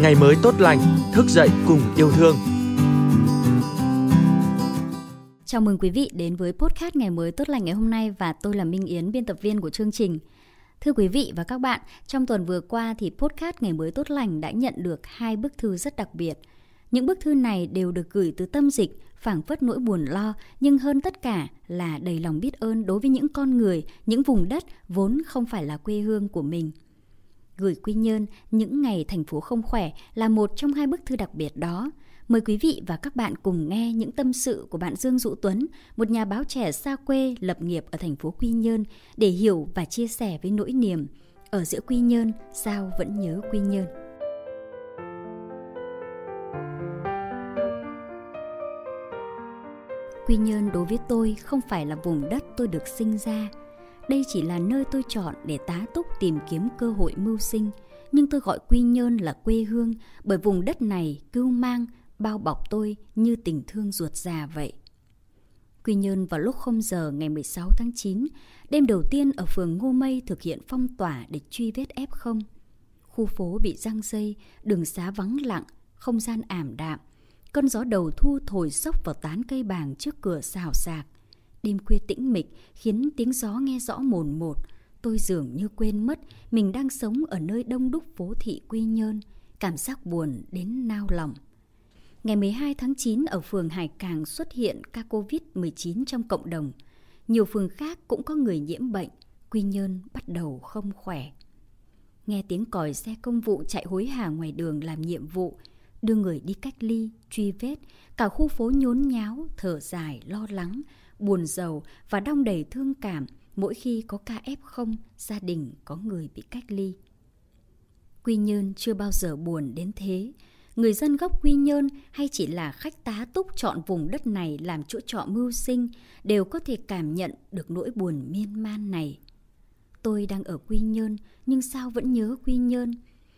ngày mới tốt lành, thức dậy cùng yêu thương. Chào mừng quý vị đến với podcast Ngày mới tốt lành ngày hôm nay và tôi là Minh Yến, biên tập viên của chương trình. Thưa quý vị và các bạn, trong tuần vừa qua thì podcast Ngày mới tốt lành đã nhận được hai bức thư rất đặc biệt. Những bức thư này đều được gửi từ tâm dịch, phảng phất nỗi buồn lo, nhưng hơn tất cả là đầy lòng biết ơn đối với những con người, những vùng đất vốn không phải là quê hương của mình. Gửi Quy Nhơn, những ngày thành phố không khỏe là một trong hai bức thư đặc biệt đó. Mời quý vị và các bạn cùng nghe những tâm sự của bạn Dương Dũ Tuấn, một nhà báo trẻ xa quê lập nghiệp ở thành phố Quy Nhơn để hiểu và chia sẻ với nỗi niềm ở giữa Quy Nhơn sao vẫn nhớ Quy Nhơn. Quy Nhơn đối với tôi không phải là vùng đất tôi được sinh ra. Đây chỉ là nơi tôi chọn để tá túc tìm kiếm cơ hội mưu sinh. Nhưng tôi gọi Quy Nhơn là quê hương bởi vùng đất này cưu mang, bao bọc tôi như tình thương ruột già vậy. Quy Nhơn vào lúc 0 giờ ngày 16 tháng 9, đêm đầu tiên ở phường Ngô Mây thực hiện phong tỏa để truy vết F0. Khu phố bị răng dây, đường xá vắng lặng, không gian ảm đạm, Cơn gió đầu thu thổi sốc vào tán cây bàng trước cửa xào xạc. Đêm khuya tĩnh mịch khiến tiếng gió nghe rõ mồn một. Tôi dường như quên mất mình đang sống ở nơi đông đúc phố thị Quy Nhơn. Cảm giác buồn đến nao lòng. Ngày 12 tháng 9 ở phường Hải Càng xuất hiện ca Covid-19 trong cộng đồng. Nhiều phường khác cũng có người nhiễm bệnh. Quy Nhơn bắt đầu không khỏe. Nghe tiếng còi xe công vụ chạy hối hả ngoài đường làm nhiệm vụ, đưa người đi cách ly, truy vết, cả khu phố nhốn nháo, thở dài, lo lắng, buồn giàu và đong đầy thương cảm mỗi khi có ca F0, gia đình có người bị cách ly. Quy Nhơn chưa bao giờ buồn đến thế. Người dân gốc Quy Nhơn hay chỉ là khách tá túc chọn vùng đất này làm chỗ trọ mưu sinh đều có thể cảm nhận được nỗi buồn miên man này. Tôi đang ở Quy Nhơn nhưng sao vẫn nhớ Quy Nhơn?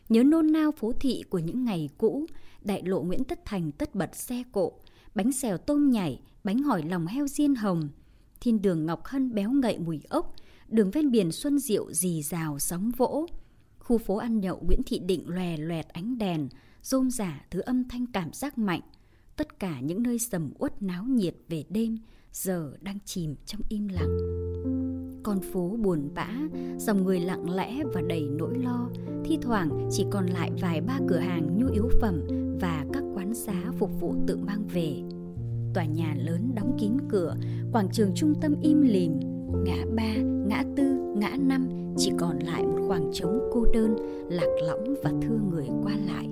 Nhớ nôn nao phố thị của những ngày cũ, đại lộ Nguyễn Tất Thành tất bật xe cộ, bánh xèo tôm nhảy, bánh hỏi lòng heo diên hồng, thiên đường Ngọc Hân béo ngậy mùi ốc, đường ven biển Xuân Diệu dì rào sóng vỗ. Khu phố ăn nhậu Nguyễn Thị Định lòe loẹt ánh đèn, rôm rả thứ âm thanh cảm giác mạnh. Tất cả những nơi sầm uất náo nhiệt về đêm giờ đang chìm trong im lặng. Con phố buồn bã, dòng người lặng lẽ và đầy nỗi lo, thi thoảng chỉ còn lại vài ba cửa hàng nhu yếu phẩm và các quán xá phục vụ tự mang về. Tòa nhà lớn đóng kín cửa, quảng trường trung tâm im lìm, ngã ba, ngã tư, ngã năm chỉ còn lại một khoảng trống cô đơn, lạc lõng và thưa người qua lại.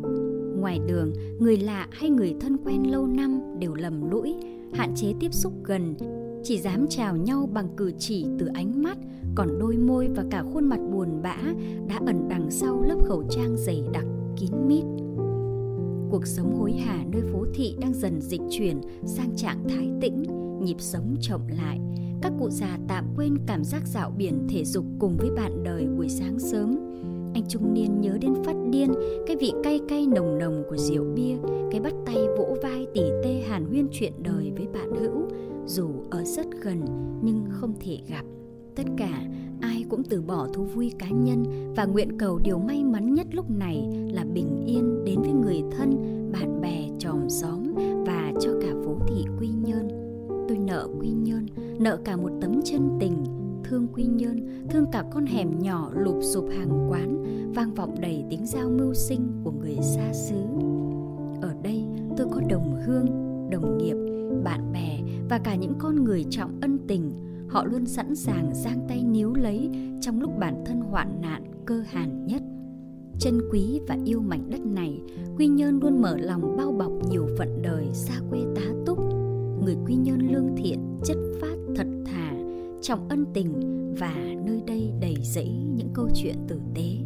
Ngoài đường, người lạ hay người thân quen lâu năm đều lầm lũi, hạn chế tiếp xúc gần, chỉ dám chào nhau bằng cử chỉ từ ánh mắt, còn đôi môi và cả khuôn mặt buồn bã đã ẩn đằng sau lớp khẩu trang dày đặc, kín mít cuộc sống hối hả nơi phố thị đang dần dịch chuyển sang trạng thái tĩnh, nhịp sống chậm lại. Các cụ già tạm quên cảm giác dạo biển thể dục cùng với bạn đời buổi sáng sớm. Anh trung niên nhớ đến phát điên, cái vị cay cay nồng nồng của rượu bia, cái bắt tay vỗ vai tỉ tê hàn huyên chuyện đời với bạn hữu, dù ở rất gần nhưng không thể gặp. Tất cả ai cũng từ bỏ thú vui cá nhân và nguyện cầu điều may mắn nhất lúc này là bình yên đến với người thân, bạn bè, chòm xóm và cho cả phố thị Quy Nhơn. Tôi nợ Quy Nhơn, nợ cả một tấm chân tình, thương Quy Nhơn, thương cả con hẻm nhỏ lụp sụp hàng quán, vang vọng đầy tiếng giao mưu sinh của người xa xứ. Ở đây tôi có đồng hương, đồng nghiệp, bạn bè và cả những con người trọng ân tình, họ luôn sẵn sàng giang tay níu lấy trong lúc bản thân hoạn nạn cơ hàn nhất. Chân quý và yêu mảnh đất này, quy nhơn luôn mở lòng bao bọc nhiều phận đời xa quê tá túc. Người quy nhơn lương thiện, chất phát thật thà, trọng ân tình và nơi đây đầy rẫy những câu chuyện tử tế.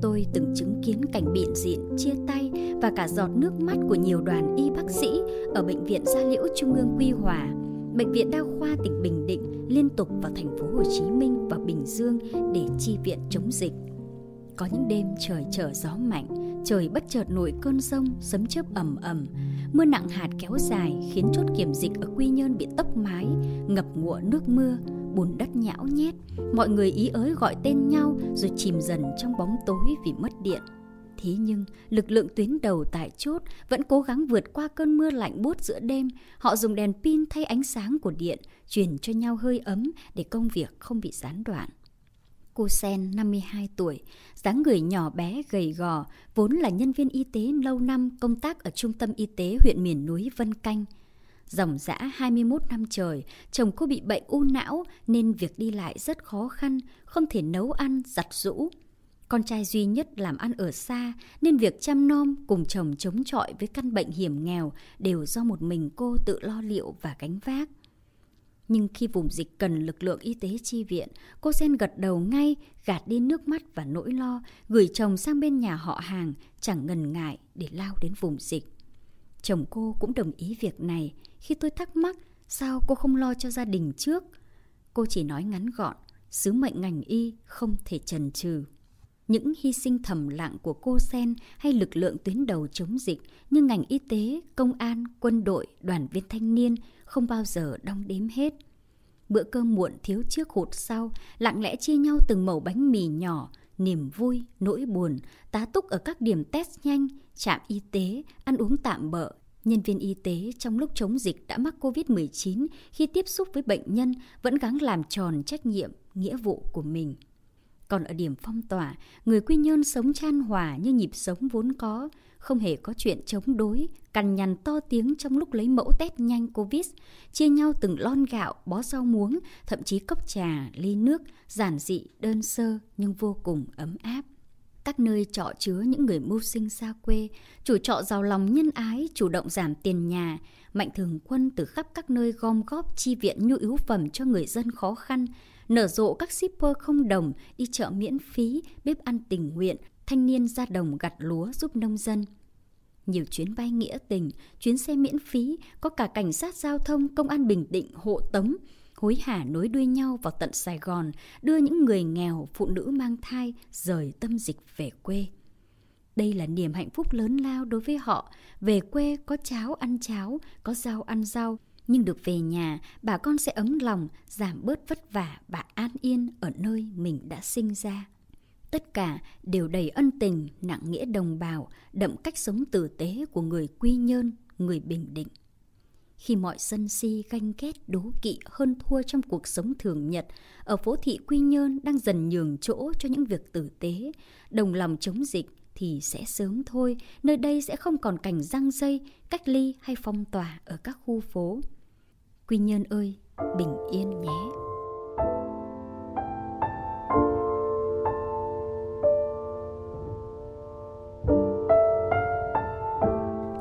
Tôi từng chứng kiến cảnh biện diện, chia tay và cả giọt nước mắt của nhiều đoàn y bác sĩ ở bệnh viện gia liễu trung ương quy hòa, bệnh viện đa khoa tỉnh bình định liên tục vào thành phố Hồ Chí Minh và Bình Dương để chi viện chống dịch. Có những đêm trời trở gió mạnh, trời bất chợt nổi cơn rông, sấm chớp ầm ầm, mưa nặng hạt kéo dài khiến chốt kiểm dịch ở Quy Nhơn bị tốc mái, ngập ngụa nước mưa, bùn đất nhão nhét, mọi người ý ới gọi tên nhau rồi chìm dần trong bóng tối vì mất điện. Thế nhưng, lực lượng tuyến đầu tại chốt vẫn cố gắng vượt qua cơn mưa lạnh buốt giữa đêm. Họ dùng đèn pin thay ánh sáng của điện, truyền cho nhau hơi ấm để công việc không bị gián đoạn. Cô Sen, 52 tuổi, dáng người nhỏ bé gầy gò, vốn là nhân viên y tế lâu năm công tác ở trung tâm y tế huyện miền núi Vân Canh. Dòng dã 21 năm trời, chồng cô bị bệnh u não nên việc đi lại rất khó khăn, không thể nấu ăn, giặt rũ. Con trai duy nhất làm ăn ở xa nên việc chăm nom cùng chồng chống chọi với căn bệnh hiểm nghèo đều do một mình cô tự lo liệu và gánh vác. Nhưng khi vùng dịch cần lực lượng y tế chi viện, cô Sen gật đầu ngay, gạt đi nước mắt và nỗi lo, gửi chồng sang bên nhà họ hàng, chẳng ngần ngại để lao đến vùng dịch. Chồng cô cũng đồng ý việc này. Khi tôi thắc mắc, sao cô không lo cho gia đình trước? Cô chỉ nói ngắn gọn, sứ mệnh ngành y không thể trần trừ những hy sinh thầm lặng của cô Sen hay lực lượng tuyến đầu chống dịch như ngành y tế, công an, quân đội, đoàn viên thanh niên không bao giờ đong đếm hết. Bữa cơm muộn thiếu trước hụt sau, lặng lẽ chia nhau từng mẩu bánh mì nhỏ, niềm vui, nỗi buồn, tá túc ở các điểm test nhanh, trạm y tế, ăn uống tạm bợ. Nhân viên y tế trong lúc chống dịch đã mắc COVID-19 khi tiếp xúc với bệnh nhân vẫn gắng làm tròn trách nhiệm, nghĩa vụ của mình. Còn ở điểm phong tỏa, người Quy Nhơn sống chan hòa như nhịp sống vốn có, không hề có chuyện chống đối, cằn nhằn to tiếng trong lúc lấy mẫu test nhanh Covid, chia nhau từng lon gạo, bó rau muống, thậm chí cốc trà, ly nước, giản dị, đơn sơ nhưng vô cùng ấm áp. Các nơi trọ chứa những người mưu sinh xa quê, chủ trọ giàu lòng nhân ái, chủ động giảm tiền nhà, mạnh thường quân từ khắp các nơi gom góp chi viện nhu yếu phẩm cho người dân khó khăn, nở rộ các shipper không đồng, đi chợ miễn phí, bếp ăn tình nguyện, thanh niên ra đồng gặt lúa giúp nông dân. Nhiều chuyến bay nghĩa tình, chuyến xe miễn phí, có cả cảnh sát giao thông, công an Bình Định hộ tống, hối hả nối đuôi nhau vào tận Sài Gòn, đưa những người nghèo, phụ nữ mang thai rời tâm dịch về quê. Đây là niềm hạnh phúc lớn lao đối với họ, về quê có cháo ăn cháo, có rau ăn rau, nhưng được về nhà, bà con sẽ ấm lòng, giảm bớt vất vả và an yên ở nơi mình đã sinh ra. Tất cả đều đầy ân tình, nặng nghĩa đồng bào, đậm cách sống tử tế của người Quy Nhơn, người Bình Định. Khi mọi sân si ganh ghét đố kỵ hơn thua trong cuộc sống thường nhật, ở phố thị Quy Nhơn đang dần nhường chỗ cho những việc tử tế, đồng lòng chống dịch thì sẽ sớm thôi, nơi đây sẽ không còn cảnh răng dây, cách ly hay phong tỏa ở các khu phố. Quy Nhơn ơi, bình yên nhé.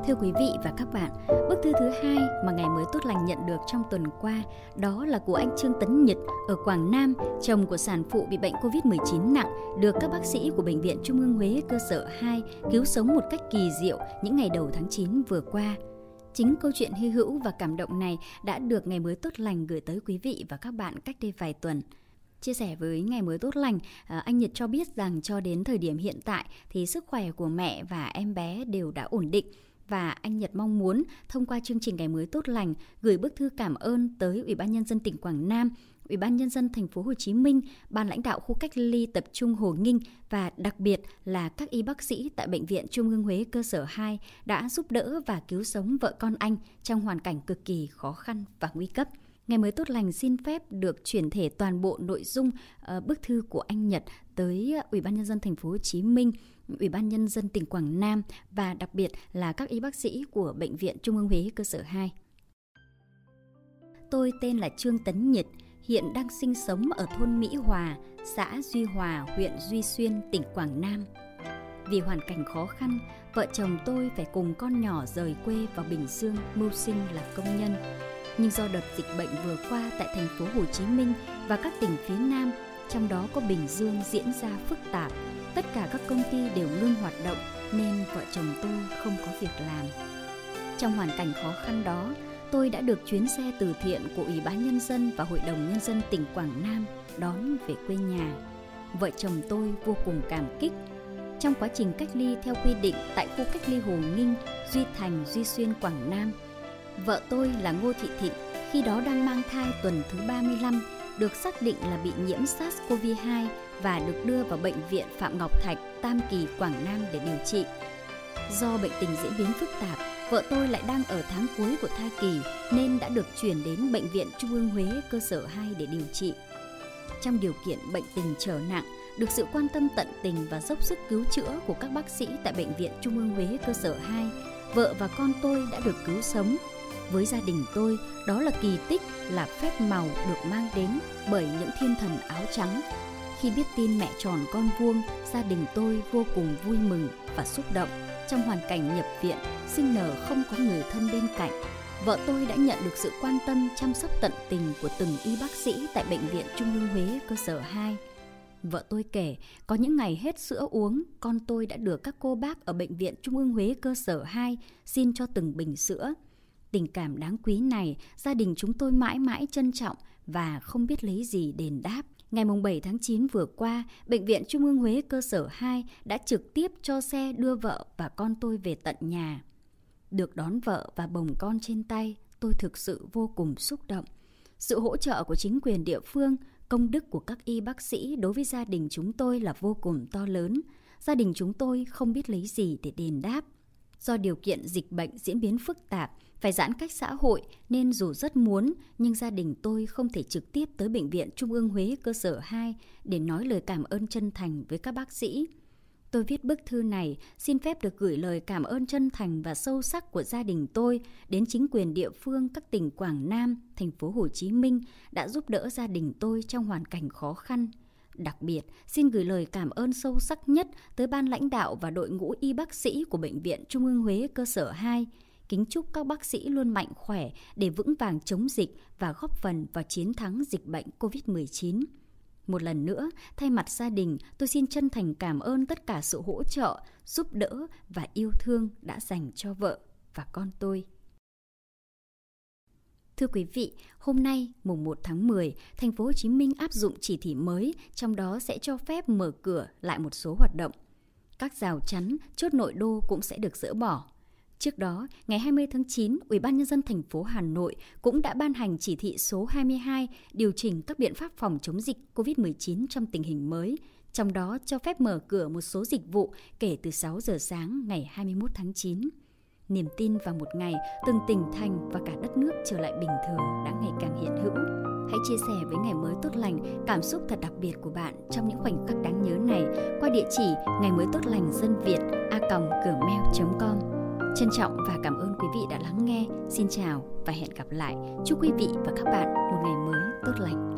Thưa quý vị và các bạn, bức thư thứ hai mà ngày mới tốt lành nhận được trong tuần qua đó là của anh Trương Tấn Nhật ở Quảng Nam, chồng của sản phụ bị bệnh Covid-19 nặng, được các bác sĩ của Bệnh viện Trung ương Huế cơ sở 2 cứu sống một cách kỳ diệu những ngày đầu tháng 9 vừa qua. Chính câu chuyện hy hữu và cảm động này đã được ngày mới tốt lành gửi tới quý vị và các bạn cách đây vài tuần. Chia sẻ với Ngày mới tốt lành, à, anh Nhật cho biết rằng cho đến thời điểm hiện tại thì sức khỏe của mẹ và em bé đều đã ổn định và anh Nhật mong muốn thông qua chương trình Ngày mới tốt lành gửi bức thư cảm ơn tới Ủy ban nhân dân tỉnh Quảng Nam, Ủy ban nhân dân thành phố Hồ Chí Minh, ban lãnh đạo khu cách ly tập trung Hồ Nghinh và đặc biệt là các y bác sĩ tại bệnh viện Trung ương Huế cơ sở 2 đã giúp đỡ và cứu sống vợ con anh trong hoàn cảnh cực kỳ khó khăn và nguy cấp. Ngày mới tốt lành xin phép được chuyển thể toàn bộ nội dung uh, bức thư của anh Nhật tới Ủy ban nhân dân thành phố Hồ Chí Minh Ủy ban Nhân dân tỉnh Quảng Nam và đặc biệt là các y bác sĩ của Bệnh viện Trung ương Huế cơ sở 2. Tôi tên là Trương Tấn Nhật, hiện đang sinh sống ở thôn Mỹ Hòa, xã Duy Hòa, huyện Duy Xuyên, tỉnh Quảng Nam. Vì hoàn cảnh khó khăn, vợ chồng tôi phải cùng con nhỏ rời quê vào Bình Dương mưu sinh là công nhân. Nhưng do đợt dịch bệnh vừa qua tại thành phố Hồ Chí Minh và các tỉnh phía Nam, trong đó có Bình Dương diễn ra phức tạp tất cả các công ty đều ngưng hoạt động nên vợ chồng tôi không có việc làm. Trong hoàn cảnh khó khăn đó, tôi đã được chuyến xe từ thiện của Ủy ban Nhân dân và Hội đồng Nhân dân tỉnh Quảng Nam đón về quê nhà. Vợ chồng tôi vô cùng cảm kích. Trong quá trình cách ly theo quy định tại khu cách ly Hồ Nghinh, Duy Thành, Duy Xuyên, Quảng Nam, vợ tôi là Ngô Thị Thịnh khi đó đang mang thai tuần thứ 35 được xác định là bị nhiễm SARS-CoV-2 và được đưa vào bệnh viện Phạm Ngọc Thạch, Tam Kỳ, Quảng Nam để điều trị. Do bệnh tình diễn biến phức tạp, vợ tôi lại đang ở tháng cuối của thai kỳ nên đã được chuyển đến bệnh viện Trung ương Huế cơ sở 2 để điều trị. Trong điều kiện bệnh tình trở nặng, được sự quan tâm tận tình và dốc sức cứu chữa của các bác sĩ tại bệnh viện Trung ương Huế cơ sở 2, vợ và con tôi đã được cứu sống. Với gia đình tôi, đó là kỳ tích, là phép màu được mang đến bởi những thiên thần áo trắng. Khi biết tin mẹ tròn con vuông, gia đình tôi vô cùng vui mừng và xúc động. Trong hoàn cảnh nhập viện, sinh nở không có người thân bên cạnh, vợ tôi đã nhận được sự quan tâm chăm sóc tận tình của từng y bác sĩ tại Bệnh viện Trung ương Huế cơ sở 2. Vợ tôi kể, có những ngày hết sữa uống, con tôi đã được các cô bác ở Bệnh viện Trung ương Huế cơ sở 2 xin cho từng bình sữa. Tình cảm đáng quý này, gia đình chúng tôi mãi mãi trân trọng và không biết lấy gì đền đáp. Ngày 7 tháng 9 vừa qua, Bệnh viện Trung ương Huế cơ sở 2 đã trực tiếp cho xe đưa vợ và con tôi về tận nhà. Được đón vợ và bồng con trên tay, tôi thực sự vô cùng xúc động. Sự hỗ trợ của chính quyền địa phương, công đức của các y bác sĩ đối với gia đình chúng tôi là vô cùng to lớn. Gia đình chúng tôi không biết lấy gì để đền đáp. Do điều kiện dịch bệnh diễn biến phức tạp, phải giãn cách xã hội nên dù rất muốn nhưng gia đình tôi không thể trực tiếp tới Bệnh viện Trung ương Huế cơ sở 2 để nói lời cảm ơn chân thành với các bác sĩ. Tôi viết bức thư này xin phép được gửi lời cảm ơn chân thành và sâu sắc của gia đình tôi đến chính quyền địa phương các tỉnh Quảng Nam, thành phố Hồ Chí Minh đã giúp đỡ gia đình tôi trong hoàn cảnh khó khăn. Đặc biệt, xin gửi lời cảm ơn sâu sắc nhất tới ban lãnh đạo và đội ngũ y bác sĩ của Bệnh viện Trung ương Huế cơ sở 2. Kính chúc các bác sĩ luôn mạnh khỏe để vững vàng chống dịch và góp phần vào chiến thắng dịch bệnh COVID-19. Một lần nữa, thay mặt gia đình, tôi xin chân thành cảm ơn tất cả sự hỗ trợ, giúp đỡ và yêu thương đã dành cho vợ và con tôi. Thưa quý vị, hôm nay mùng 1 tháng 10, thành phố Hồ Chí Minh áp dụng chỉ thị mới, trong đó sẽ cho phép mở cửa lại một số hoạt động. Các rào chắn, chốt nội đô cũng sẽ được dỡ bỏ. Trước đó, ngày 20 tháng 9, Ủy ban nhân dân thành phố Hà Nội cũng đã ban hành chỉ thị số 22 điều chỉnh các biện pháp phòng chống dịch COVID-19 trong tình hình mới, trong đó cho phép mở cửa một số dịch vụ kể từ 6 giờ sáng ngày 21 tháng 9. Niềm tin vào một ngày từng tỉnh thành và cả đất nước trở lại bình thường đã ngày càng hiện hữu. Hãy chia sẻ với ngày mới tốt lành cảm xúc thật đặc biệt của bạn trong những khoảnh khắc đáng nhớ này qua địa chỉ ngày mới tốt lành dân việt a gmail.com Trân trọng và cảm ơn quý vị đã lắng nghe. Xin chào và hẹn gặp lại. Chúc quý vị và các bạn một ngày mới tốt lành.